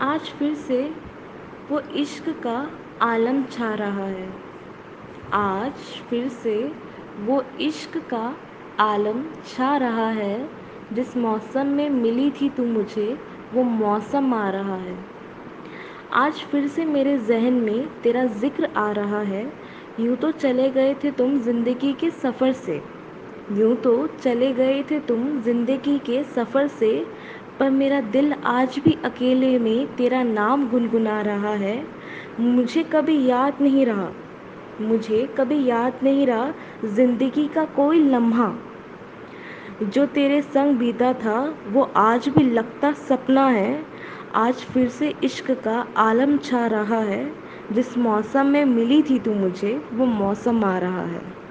आज फिर से वो इश्क का आलम छा रहा है। आज फिर से वो इश्क का आलम छा रहा है। जिस मौसम में मिली थी तू मुझे, वो मौसम आ रहा है। आज फिर से मेरे जहन में तेरा ज़िक्र आ रहा है। यूँ तो चले गए थे तुम ज़िंदगी के सफ़र से। यूँ तो चले गए थे तुम ज़िंदगी के सफ़र से। पर मेरा दिल आज भी अकेले में तेरा नाम गुनगुना रहा है। मुझे कभी याद नहीं रहा। मुझे कभी याद नहीं रहा ज़िंदगी का कोई लम्हा। जो तेरे संग बीता था, वो आज भी लगता सपना है। आज फिर से इश्क का आलम छा रहा है। जिस मौसम में मिली थी तू मुझे, वो मौसम आ रहा है।